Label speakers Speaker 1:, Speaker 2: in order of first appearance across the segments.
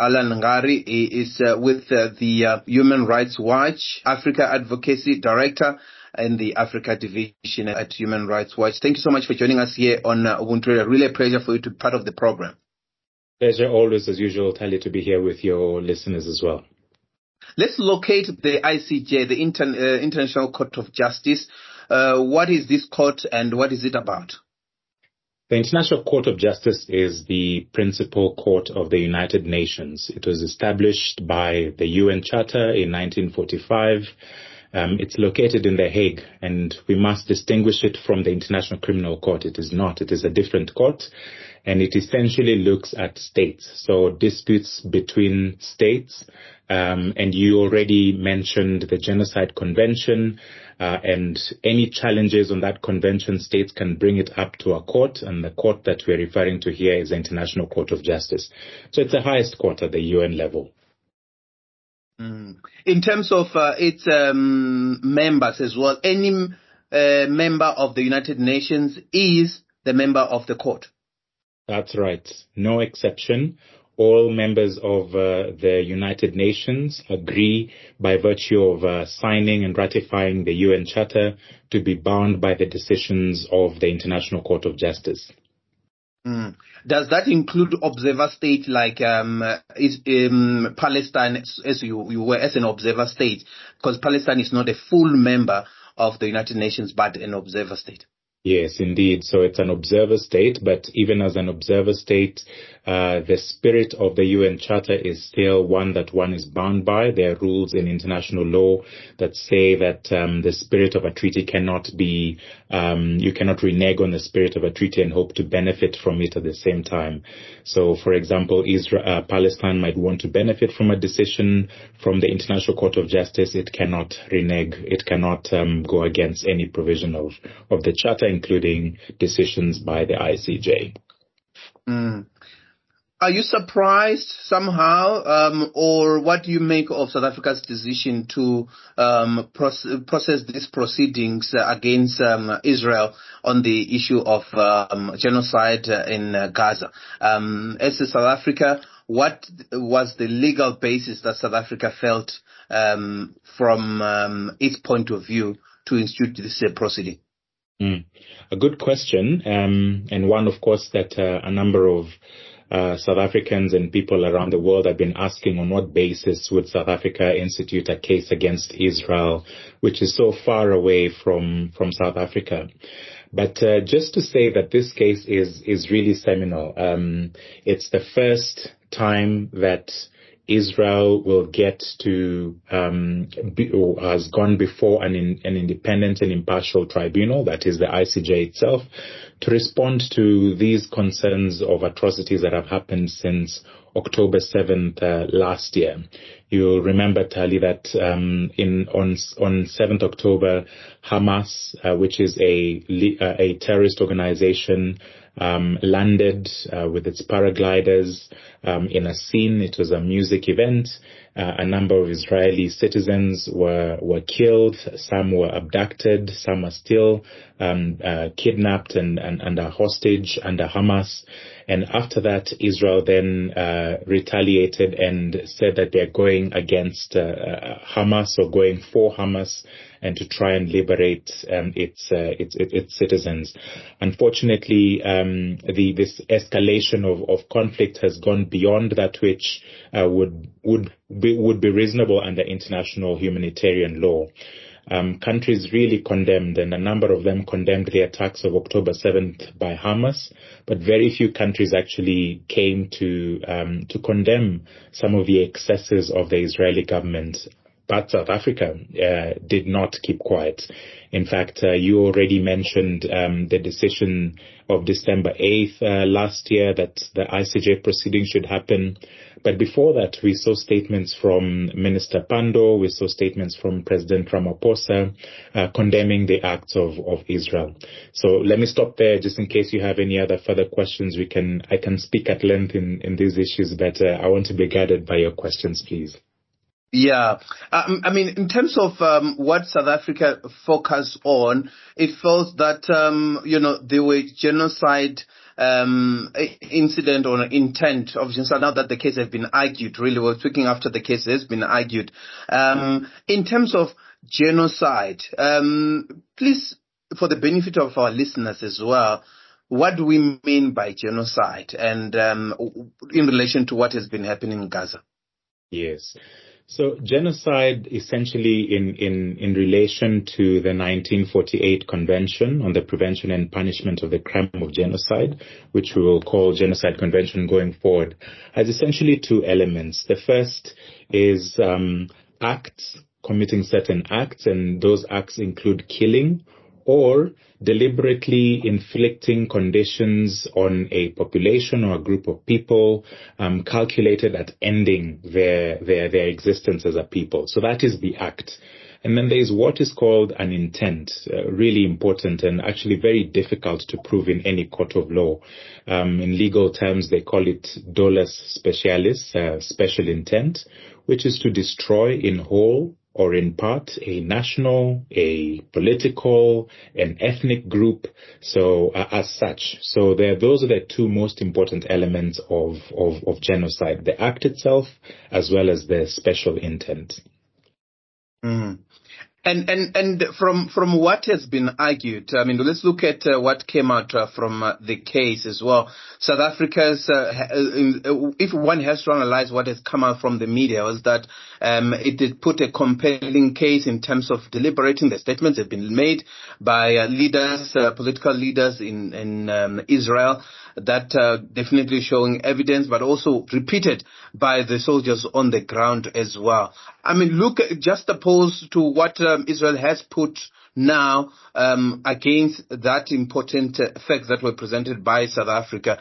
Speaker 1: Allan Ngari is uh, with uh, the uh, Human Rights Watch Africa Advocacy Director in the Africa Division at Human Rights Watch. Thank you so much for joining us here on uh, Ubuntu. Really a pleasure for you to be part of the program.
Speaker 2: Pleasure always, as usual, Tali, to be here with your listeners as well.
Speaker 1: Let's locate the ICJ, the Inter- uh, International Court of Justice. Uh, what is this court and what is it about?
Speaker 2: The International Court of Justice is the principal court of the United Nations. It was established by the UN Charter in 1945. Um, it's located in The Hague, and we must distinguish it from the International Criminal Court. It is not. It is a different court, and it essentially looks at states. So disputes between states, um, and you already mentioned the Genocide Convention, uh, and any challenges on that convention, states can bring it up to a court, and the court that we're referring to here is the International Court of Justice. So it's the highest court at the UN level.
Speaker 1: Mm. In terms of uh, its um, members as well, any uh, member of the United Nations is the member of the court.
Speaker 2: That's right. No exception all members of uh, the United Nations agree by virtue of uh, signing and ratifying the UN Charter to be bound by the decisions of the International Court of Justice.
Speaker 1: Mm. Does that include observer state like um, is, um, Palestine as you, you were as an observer state? Because Palestine is not a full member of the United Nations but an observer state.
Speaker 2: Yes, indeed. So it's an observer state, but even as an observer state, uh, the spirit of the UN Charter is still one that one is bound by. There are rules in international law that say that um, the spirit of a treaty cannot be, um, you cannot renege on the spirit of a treaty and hope to benefit from it at the same time. So, for example, Israel, uh, Palestine might want to benefit from a decision from the International Court of Justice. It cannot renege. It cannot um, go against any provision of, of the Charter, including decisions by the ICJ.
Speaker 1: Mm. Are you surprised somehow, um, or what do you make of South Africa's decision to um, process these proceedings against um, Israel on the issue of um, genocide in Gaza? Um, as a South Africa, what was the legal basis that South Africa felt um, from its point of view to institute this uh, proceeding?
Speaker 2: Mm. A good question, and one, of course, that uh, a number of uh, South Africans and people around the world have been asking on what basis would South Africa institute a case against Israel, which is so far away from, from South Africa. But uh, just to say that this case is is really seminal. Um, it's the first time that Israel will get to um, be, has gone before an, in, an independent and impartial tribunal, that is the ICJ itself, to respond to these concerns of atrocities that have happened since October 7th uh, last year. You'll remember, Tali, that um, in on on 7th October, Hamas, uh, which is a uh, a terrorist organization, um, landed uh, with its paragliders um, in a scene. It was a music event. Uh, a number of Israeli citizens were were killed. Some were abducted. Some are still um, uh, kidnapped and, and under hostage under Hamas. And after that, Israel then uh, retaliated and said that they're going against uh, uh, Hamas or going for Hamas and to try and liberate um, its, uh, its, its citizens. Unfortunately, um, the this escalation of, of conflict has gone beyond that which uh, would would be, would be reasonable under international humanitarian law. Um, countries really condemned, and a number of them condemned the attacks of October 7th by Hamas, but very few countries actually came to um, to condemn some of the excesses of the Israeli government but South Africa uh, did not keep quiet. In fact, uh, you already mentioned um, the decision of December 8th uh, last year that the ICJ proceeding should happen. But before that, we saw statements from Minister Pandor, we saw statements from President Ramaphosa condemning the acts of, of Israel. So let me stop there just in case you have any other further questions. We can I can speak at length in, in these issues, but uh, I want to be guided by your questions, please.
Speaker 1: Yeah, um, I mean, in terms of um, what South Africa focused on, it felt that um, you know there were genocide um, incident or intent of genocide now that the case has been argued. Really, we're speaking after the case has been argued. Um, in terms of genocide, um, please, for the benefit of our listeners as well, what do we mean by genocide and um, in relation to what has been happening in Gaza?
Speaker 2: Yes. So genocide essentially in, in, in relation to the 1948 Convention on the Prevention and Punishment of the Crime of Genocide, which we will call Genocide Convention going forward, has essentially two elements. The first is um, acts, committing certain acts, and those acts include killing or deliberately inflicting conditions on a population or a group of people um, calculated at ending their, their, their existence as a people. So that is the act. And then there is what is called an intent, uh, really important and actually very difficult to prove in any court of law. Um, in legal terms, they call it dolus specialis, uh, special intent, which is to destroy in whole or in part a national, a political, an ethnic group. So uh, as such, so there, those are the two most important elements of, of, of genocide, the act itself as well as the special intent.
Speaker 1: Mm. And and and from from what has been argued, I mean, let's look at uh, what came out uh, from uh, the case as well. South Africa's, uh, uh, if one has to analyze what has come out from the media, was that um, it did put a compelling case in terms of deliberating. The statements that have been made by uh, leaders, political leaders in in um, Israel, that uh, definitely showing evidence, but also repeated by the soldiers on the ground as well. I mean, look, just opposed to what um, Israel has put now um, against that important uh, facts that were presented by South Africa.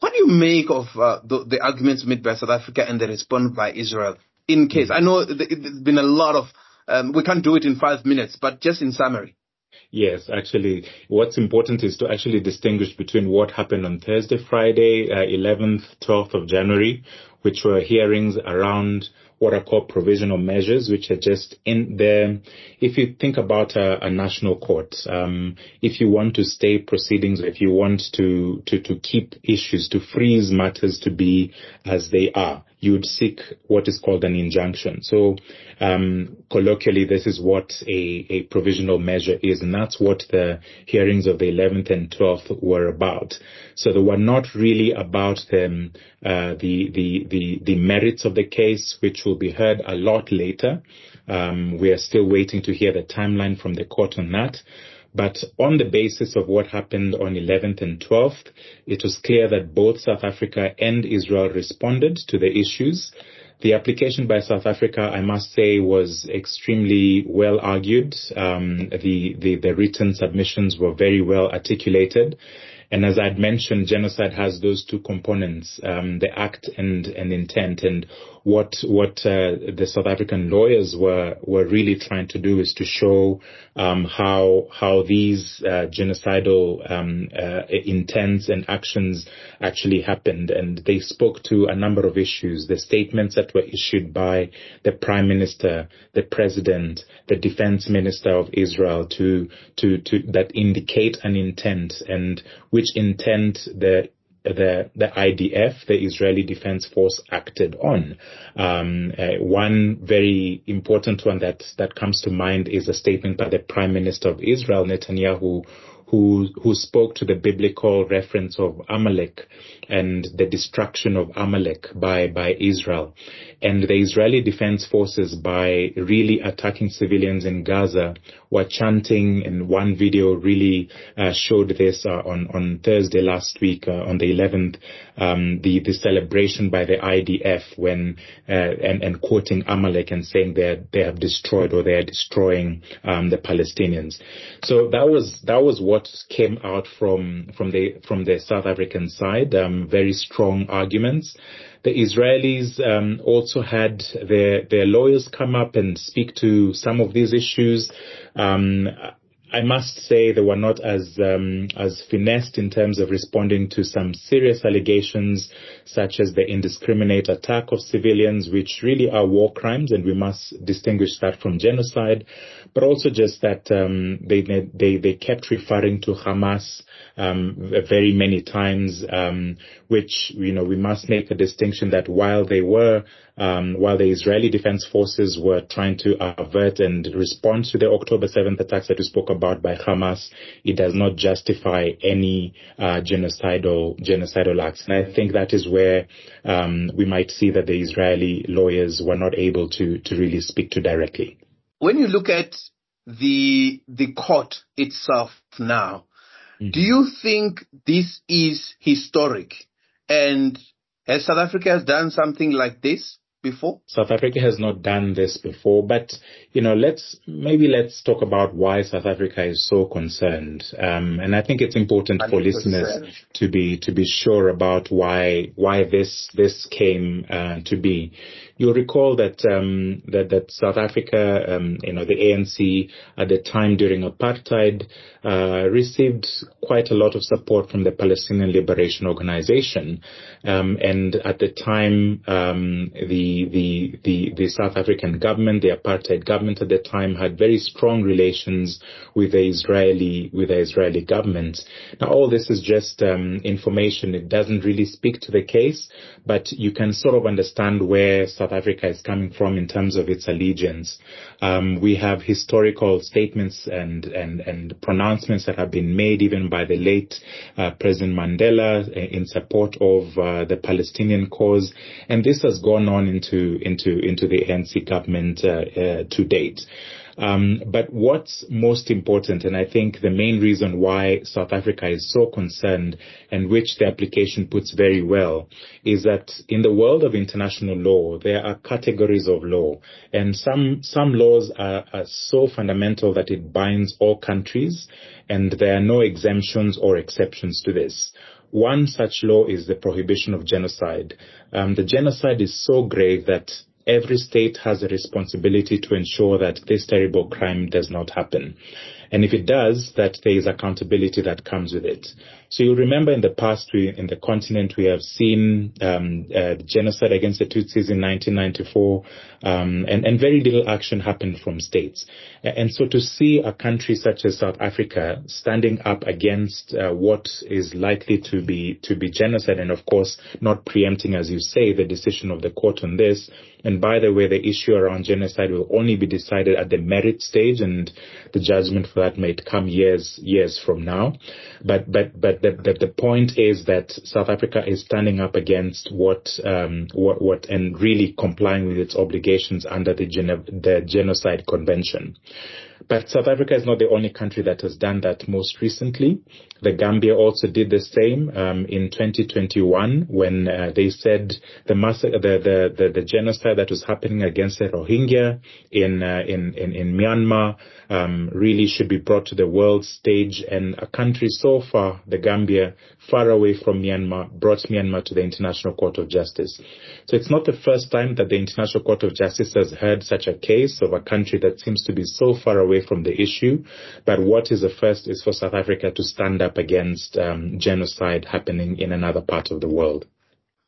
Speaker 1: What do you make of uh, the, the, arguments made by South Africa and the response by Israel? In case, I know there's been a lot of, um, we can't do it in five minutes, but just in summary.
Speaker 2: Yes, actually, what's important is to actually distinguish between what happened on Thursday, Friday, uh, 11th, 12th of January, which were hearings around what are called provisional measures, which are just in there. If you think about a, a national court, um, if you want to stay proceedings, if you want to, to, to keep issues, to freeze matters to be as they are, you would seek what is called an injunction. So, um, colloquially, this is what a, a provisional measure is, and that's what the hearings of the 11th and 12th were about. So they were not really about the, uh, the, the, the, the merits of the case, which will be heard a lot later. Um, we are still waiting to hear the timeline from the court on that. But on the basis of what happened on 11th and 12th, it was clear that both South Africa and Israel responded to the issues. The application by South Africa, I must say, was extremely well argued. Um, the, the, the written submissions were very well articulated. And as I'd mentioned, genocide has those two components, um, the act and, and intent. And what what uh, the South African lawyers were were really trying to do is to show um, how how these uh, genocidal um, uh, intents and actions actually happened, and they spoke to a number of issues. The statements that were issued by the Prime Minister, the President, the Defense Minister of Israel to to to that indicate an intent, and which intent the the the IDF, the Israeli Defense Force, acted on. Um, uh, one very important one that that comes to mind is a statement by the Prime Minister of Israel, Netanyahu, who who spoke to the biblical reference of Amalek and the destruction of Amalek by by Israel, and the Israeli Defense Forces by really attacking civilians in Gaza were chanting, and one video really uh, showed this uh, on on Thursday last week uh, on the 11th, um, the the celebration by the IDF when uh, and and quoting Amalek and saying that they have destroyed or they are destroying um, the Palestinians. So that was that was what came out from from the from the South African side. Um, very strong arguments. The Israelis um, also had their their lawyers come up and speak to some of these issues. Um, I must say they were not as um, as finessed in terms of responding to some serious allegations, such as the indiscriminate attack of civilians, which really are war crimes, and we must distinguish that from genocide. But also just that um, they they they kept referring to Hamas um, very many times, um, which you know we must make a distinction that while they were um, while the Israeli Defense Forces were trying to avert and respond to the October 7th attacks that we spoke about by Hamas, it does not justify any uh, genocidal genocidal acts. And I think that is where um, we might see that the Israeli lawyers were not able to to really speak to directly.
Speaker 1: When you look at the the court itself now, mm-hmm. do you think this is historic? And has South Africa has done something like this? before?
Speaker 2: South Africa has not done this before, but you know, let's maybe let's talk about why South Africa is so concerned. Um, and I think it's important 100%. for listeners to be to be sure about why why this this came uh, to be. You'll recall that um, that that South Africa, um, you know, the ANC at the time during apartheid uh, received quite a lot of support from the Palestinian Liberation Organization, um, and at the time um, the the, the, the, South African government, the apartheid government at the time had very strong relations with the Israeli, with the Israeli government. Now all this is just um, information. It doesn't really speak to the case, but you can sort of understand where South Africa is coming from in terms of its allegiance. Um, we have historical statements and, and, and pronouncements that have been made even by the late uh, President Mandela in support of uh, the Palestinian cause. And this has gone on into into into the ANC government uh, uh, to date. Um, but what's most important, and I think the main reason why South Africa is so concerned, and which the application puts very well, is that in the world of international law, there are categories of law, and some some laws are, are so fundamental that it binds all countries, and there are no exemptions or exceptions to this. One such law is the prohibition of genocide. Um, the genocide is so grave that every state has a responsibility to ensure that this terrible crime does not happen. And if it does, that there is accountability that comes with it. So you remember in the past, we, in the continent, we have seen um, uh, genocide against the Tutsis in 1994, um, and, and very little action happened from states. And so to see a country such as South Africa standing up against uh, what is likely to be to be genocide, and of course not preempting, as you say, the decision of the court on this. And by the way, the issue around genocide will only be decided at the merit stage, and the judgment for that may come years years from now. But but but the, the, the point is that South Africa is standing up against what, um, what, what, and really complying with its obligations under the, the Genocide Convention. But South Africa is not the only country that has done that most recently. The Gambia also did the same um, in 2021 when uh, they said the, mass- the, the, the, the, genocide that was happening against the Rohingya in, uh, in, in, in, Myanmar um, really should be brought to the world stage. And a country so far, the Gambia, far away from Myanmar, brought Myanmar to the International Court of Justice. So it's not the first time that the International Court of Justice has heard such a case of a country that seems to be so far away from the issue. But what is the first is for South Africa to stand up against um, genocide happening in another part of the world.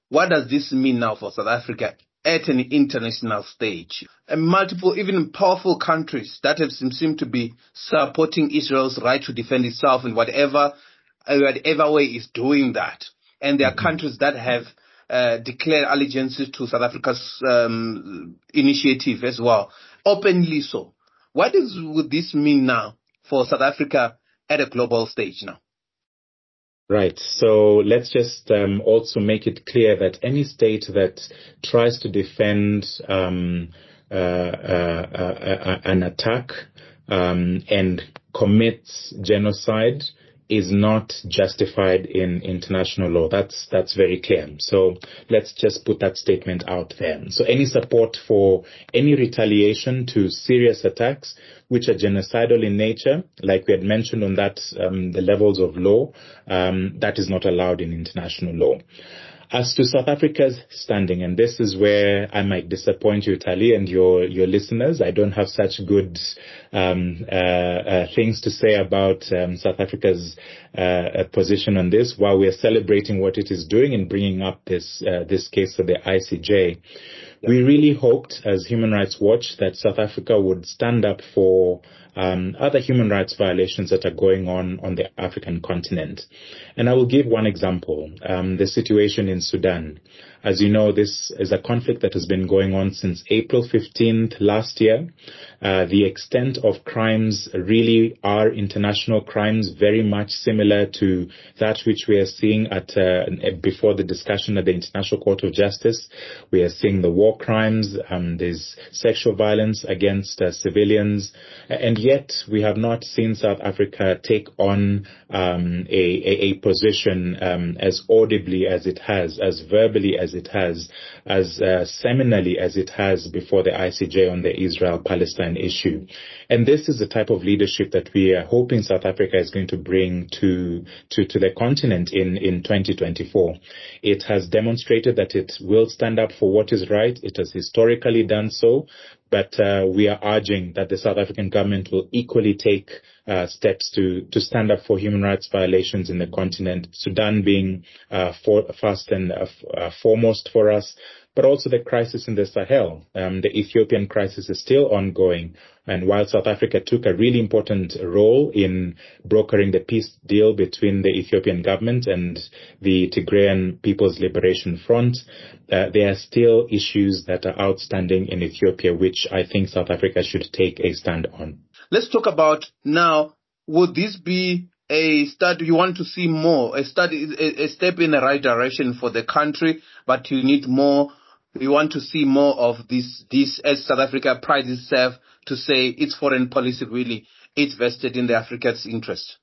Speaker 1: What does this mean now for South Africa at an international stage? And multiple, even powerful countries that have seem to be supporting Israel's right to defend itself in whatever, uh, whatever way is doing that. And there are mm-hmm. countries that have uh, declared allegiance to South Africa's um, initiative as well, openly so. What is, would this mean now for South Africa at a global stage now?
Speaker 2: Right. So let's just um, also make it clear that any state that tries to defend um, uh, uh, uh, uh an attack um, and commits genocide is not justified in international law. That's that's very clear. So let's just put that statement out there. So any support for any retaliation to serious attacks which are genocidal in nature, like we had mentioned on that um, the levels of law, um, that is not allowed in international law. As to South Africa's standing, and this is where I might disappoint you, Tali, and your your listeners. I don't have such good um, uh, uh, things to say about um, South Africa's uh, position on this. While we are celebrating what it is doing in bringing up this uh, this case to the ICJ, we really hoped, as Human Rights Watch, that South Africa would stand up for um, other human rights violations that are going on on the African continent. And I will give one example, um, the situation in Sudan. As you know, this is a conflict that has been going on since April 15th last year. Uh, the extent of crimes really are international crimes, very much similar to that which we are seeing at uh, before the discussion at the International Court of Justice. We are seeing the war crimes, um, there's sexual violence against uh, civilians, and yet we have not seen South Africa take on um, a, a, a, position um, as audibly as it has, as verbally as it has, as uh, seminally as it has before the ICJ on the Israel-Palestine issue. And this is the type of leadership that we are hoping South Africa is going to bring to, to, to the continent in, in 2024. It has demonstrated that it will stand up for what is right. It has historically done so, but uh, we are urging that the South African government will equally take uh, steps to to stand up for human rights violations in the continent. Sudan being uh, for, first and uh, uh, foremost for us, but also the crisis in the Sahel. Um, the Ethiopian crisis is still ongoing. And while South Africa took a really important role in brokering the peace deal between the Ethiopian government and the Tigrayan People's Liberation Front, uh, there are still issues that are outstanding in Ethiopia, which I think South Africa should take a stand on.
Speaker 1: Let's talk about now, would this be a start, you want to see more, a study, a, a step in the right direction for the country, but you need more we want to see more of this, this as South Africa prides itself to say its foreign policy really is vested in the Africa's interest.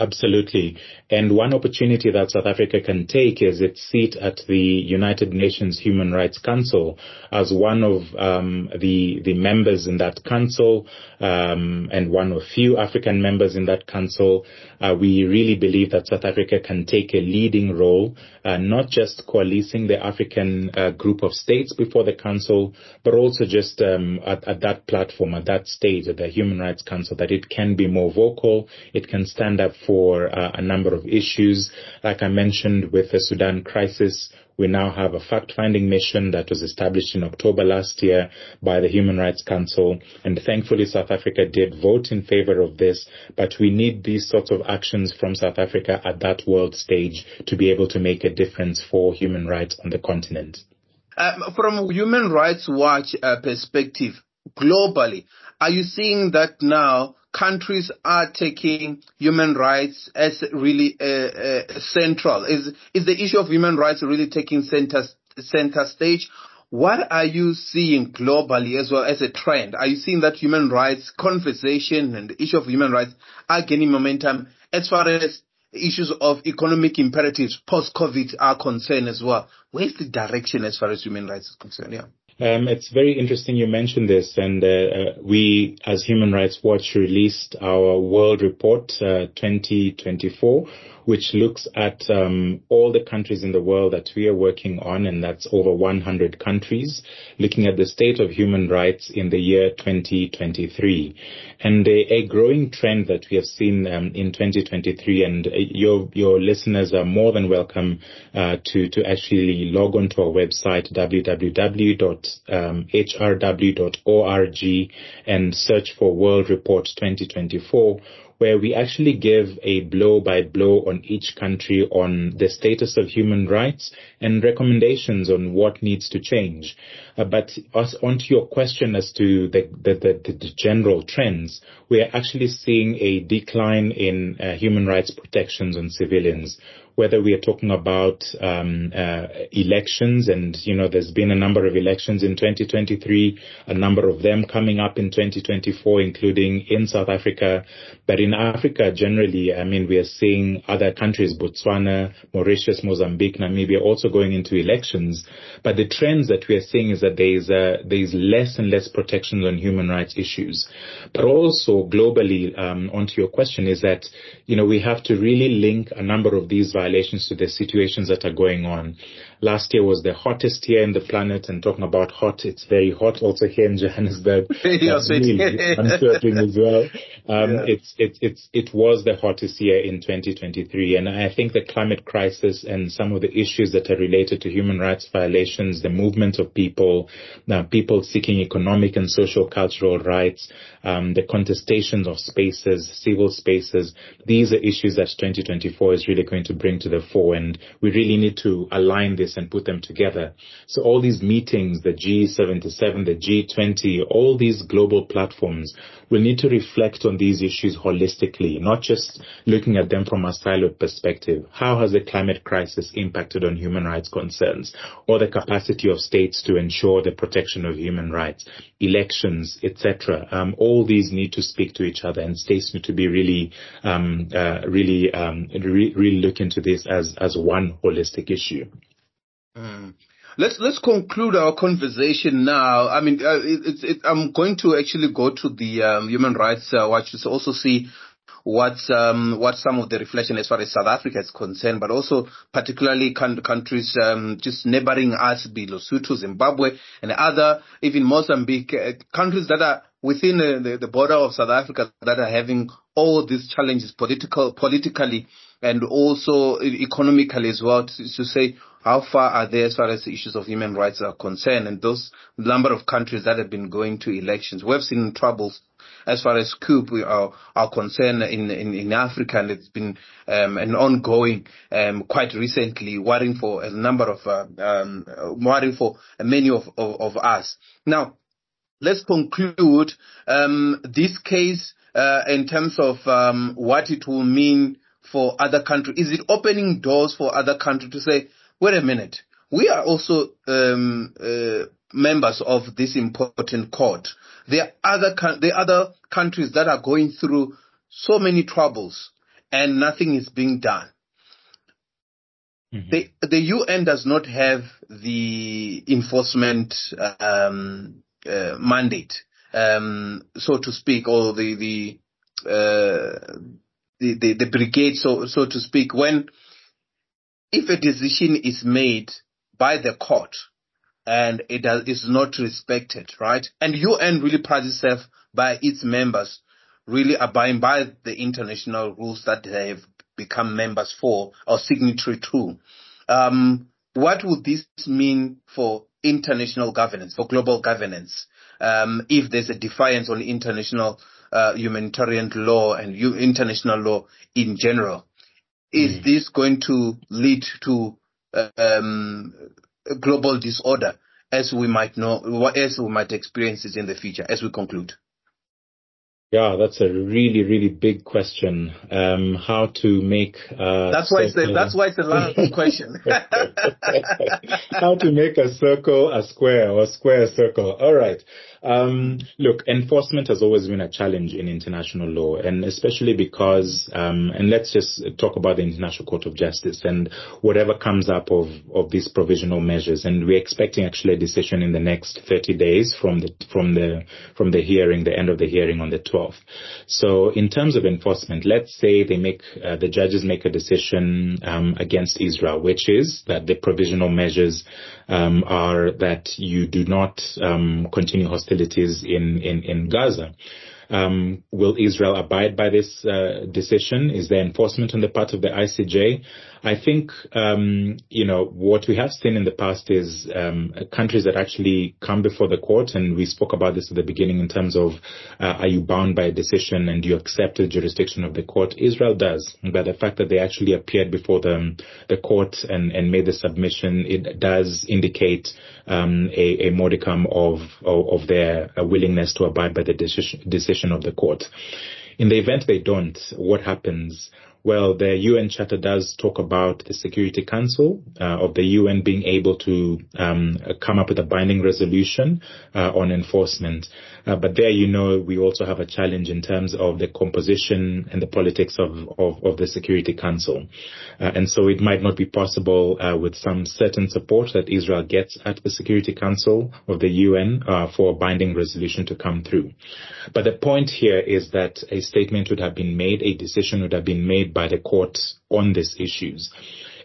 Speaker 2: Absolutely. And one opportunity that South Africa can take is its seat at the United Nations Human Rights Council as one of um, the the members in that council um, and one of few African members in that council. Uh, we really believe that South Africa can take a leading role, uh, not just coalescing the African uh, group of states before the council, but also just um, at, at that platform, at that stage, at the Human Rights Council, that it can be more vocal, it can stand up for uh, a number of issues. Like I mentioned with the Sudan crisis, we now have a fact-finding mission that was established in October last year by the Human Rights Council. And thankfully, South Africa did vote in favor of this. But we need these sorts of actions from South Africa at that world stage to be able to make a difference for human rights on the continent.
Speaker 1: Um, from Human Rights Watch uh, perspective, globally, are you seeing that now countries are taking human rights as really uh, uh, central? Is is the issue of human rights really taking center center stage? What are you seeing globally as well as a trend? Are you seeing that human rights conversation and the issue of human rights are gaining momentum as far as issues of economic imperatives post-COVID are concerned as well? Where's the direction as far as human rights is concerned? Yeah.
Speaker 2: Um, it's very interesting you mentioned this, and uh, uh, we, as Human Rights Watch, released our World Report uh, 2024, which looks at um, all the countries in the world that we are working on, and that's over 100 countries, looking at the state of human rights in the year 2023. And a, a growing trend that we have seen um, in 2023, and uh, your your listeners are more than welcome uh, to to actually log on to our website www.hrw.org and search for World Report 2024 where we actually give a blow by blow on each country on the status of human rights and recommendations on what needs to change. Uh, but as, onto your question as to the, the, the, the, general trends, we are actually seeing a decline in uh, human rights protections on civilians whether we are talking about um, uh, elections, and you know, there's been a number of elections in 2023, a number of them coming up in 2024, including in South Africa. But in Africa generally, I mean, we are seeing other countries, Botswana, Mauritius, Mozambique, Namibia, also going into elections. But the trends that we are seeing is that there is uh, there is less and less protections on human rights issues. But also globally, um, onto your question, is that you know we have to really link a number of these violations to the situations that are going on. Last year was the hottest year in the planet, and talking about hot, it's very hot also here in Johannesburg.
Speaker 1: yes,
Speaker 2: really uncertain as well. Um, yeah. it's, it's, it's, it was the hottest year in 2023, and I think the climate crisis and some of the issues that are related to human rights violations, the movement of people, uh, people seeking economic and social cultural rights, um, the contestations of spaces, civil spaces, these are issues that 2024 is really going to bring to the fore, and we really need to align this and put them together. So all these meetings, the G77, the G20, all these global platforms will need to reflect on these issues holistically, not just looking at them from a siloed perspective. How has the climate crisis impacted on human rights concerns or the capacity of states to ensure the protection of human rights, elections, etc. Um, all these need to speak to each other and states need to be really, um, uh, really, um, re- really look into this as, as one holistic issue.
Speaker 1: Mm. Let's let's conclude our conversation now. I mean, uh, it, it, I'm going to actually go to the um, Human Rights uh, Watch to also see what um, what some of the reflection as far as South Africa is concerned, but also particularly countries um, just neighboring us, be Lesotho, Zimbabwe, and other, even Mozambique, uh, countries that are within the, the, the border of South Africa that are having all these challenges political politically and also economically as well to, to say how far are they as far as the issues of human rights are concerned and those number of countries that have been going to elections. We've seen troubles as far as coup are, are concerned in, in, in Africa and it's been um, an ongoing um, quite recently worrying for a number of uh, um, worrying for many of, of, of us. Now, let's conclude um, this case uh, in terms of um, what it will mean for other countries. Is it opening doors for other countries to say, wait a minute, we are also um, uh, members of this important court. There are other there are other countries that are going through so many troubles and nothing is being done. Mm-hmm. The, the UN does not have the enforcement um, uh, mandate, um, so to speak, or the the, uh, the the, the brigade, so so to speak. When if a decision is made by the court and it is not respected, right? And UN really prides itself by its members really abiding by the international rules that they have become members for or signatory to. Um, what would this mean for international governance, for global governance, um, if there's a defiance on international uh, humanitarian law and international law in general? Is mm. this going to lead to um, global disorder as we might know, as we might experience it in the future as we conclude?
Speaker 2: Yeah, that's a really, really big question. Um, how to make uh,
Speaker 1: that's why it's a, that's why it's a long question.
Speaker 2: how to make a circle a square or a square a circle? All right. Um, look, enforcement has always been a challenge in international law, and especially because, um, and let's just talk about the International Court of Justice and whatever comes up of, of these provisional measures. And we're expecting actually a decision in the next 30 days from the, from the, from the hearing, the end of the hearing on the 12th. So in terms of enforcement, let's say they make, uh, the judges make a decision, um, against Israel, which is that the provisional measures, um, are that you do not, um, continue hostility hostilities in, in, in Gaza. Um, will Israel abide by this uh, decision? Is there enforcement on the part of the ICJ? I think, um, you know, what we have seen in the past is um, countries that actually come before the court, and we spoke about this at the beginning in terms of uh, are you bound by a decision and do you accept the jurisdiction of the court? Israel does, by the fact that they actually appeared before the, the court and, and made the submission, it does indicate um, a, a, modicum of, of, of their willingness to abide by the decision, decision of the court. In the event they don't, what happens? Well, the UN Charter does talk about the Security Council uh, of the UN being able to um, come up with a binding resolution uh, on enforcement. Uh, but there, you know, we also have a challenge in terms of the composition and the politics of, of, of the Security Council. Uh, and so it might not be possible uh, with some certain support that Israel gets at the Security Council of the UN uh, for a binding resolution to come through. But the point here is that a statement would have been made, a decision would have been made by the court on these issues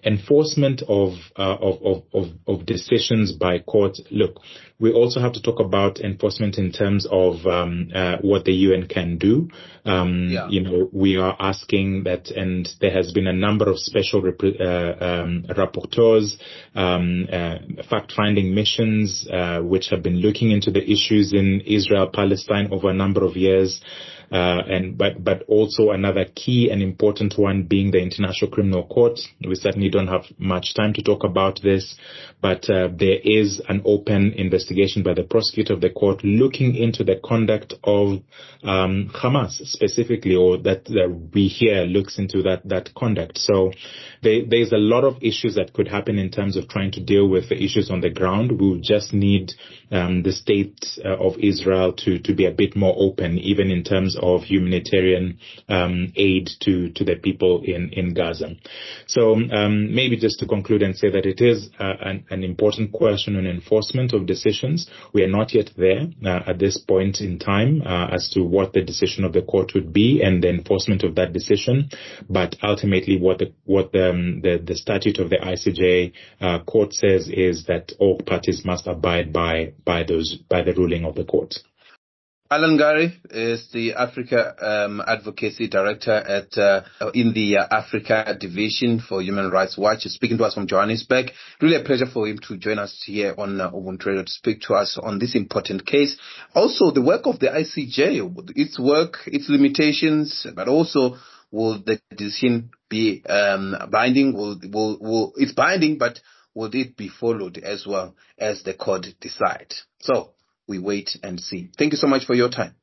Speaker 2: enforcement of, uh, of, of, of, decisions by courts. Look, we also have to talk about enforcement in terms of um, uh, what the UN can do. Um, yeah. You know, we are asking that, and there has been a number of special rep- uh, um, rapporteurs, um, uh, fact-finding missions, uh, which have been looking into the issues in Israel, Palestine over a number of years. Uh, and but but also another key and important one being the International Criminal Court. We certainly don't have much time to talk about this, but uh, there is an open investigation by the prosecutor of the court looking into the conduct of um, Hamas specifically, or that, that we hear looks into that that conduct. So there, there's a lot of issues that could happen in terms of trying to deal with the issues on the ground. We just need um, the state uh, of Israel to to be a bit more open, even in terms of humanitarian um, aid to to the people in in Gaza. So um, maybe just to conclude and say that it is uh, an, an, important question on enforcement of decisions. We are not yet there uh, at this point in time uh, as to what the decision of the court would be and the enforcement of that decision. But ultimately, what the what the um, the, the statute of the ICJ uh, court says is that all parties must abide by by those by the ruling of the court.
Speaker 1: Allan Ngari is the Africa um, Advocacy Director at uh, in the uh, Africa Division for Human Rights Watch. He's speaking to us from Johannesburg. Really a pleasure for him to join us here on uh, Ubuntu Radio to speak to us on this important case. Also, the work of the ICJ, its work, its limitations, but also will the decision be um, binding? Will, will, will it's binding, but will it be followed as well as the court decide? So we wait and see. Thank you so much for your time.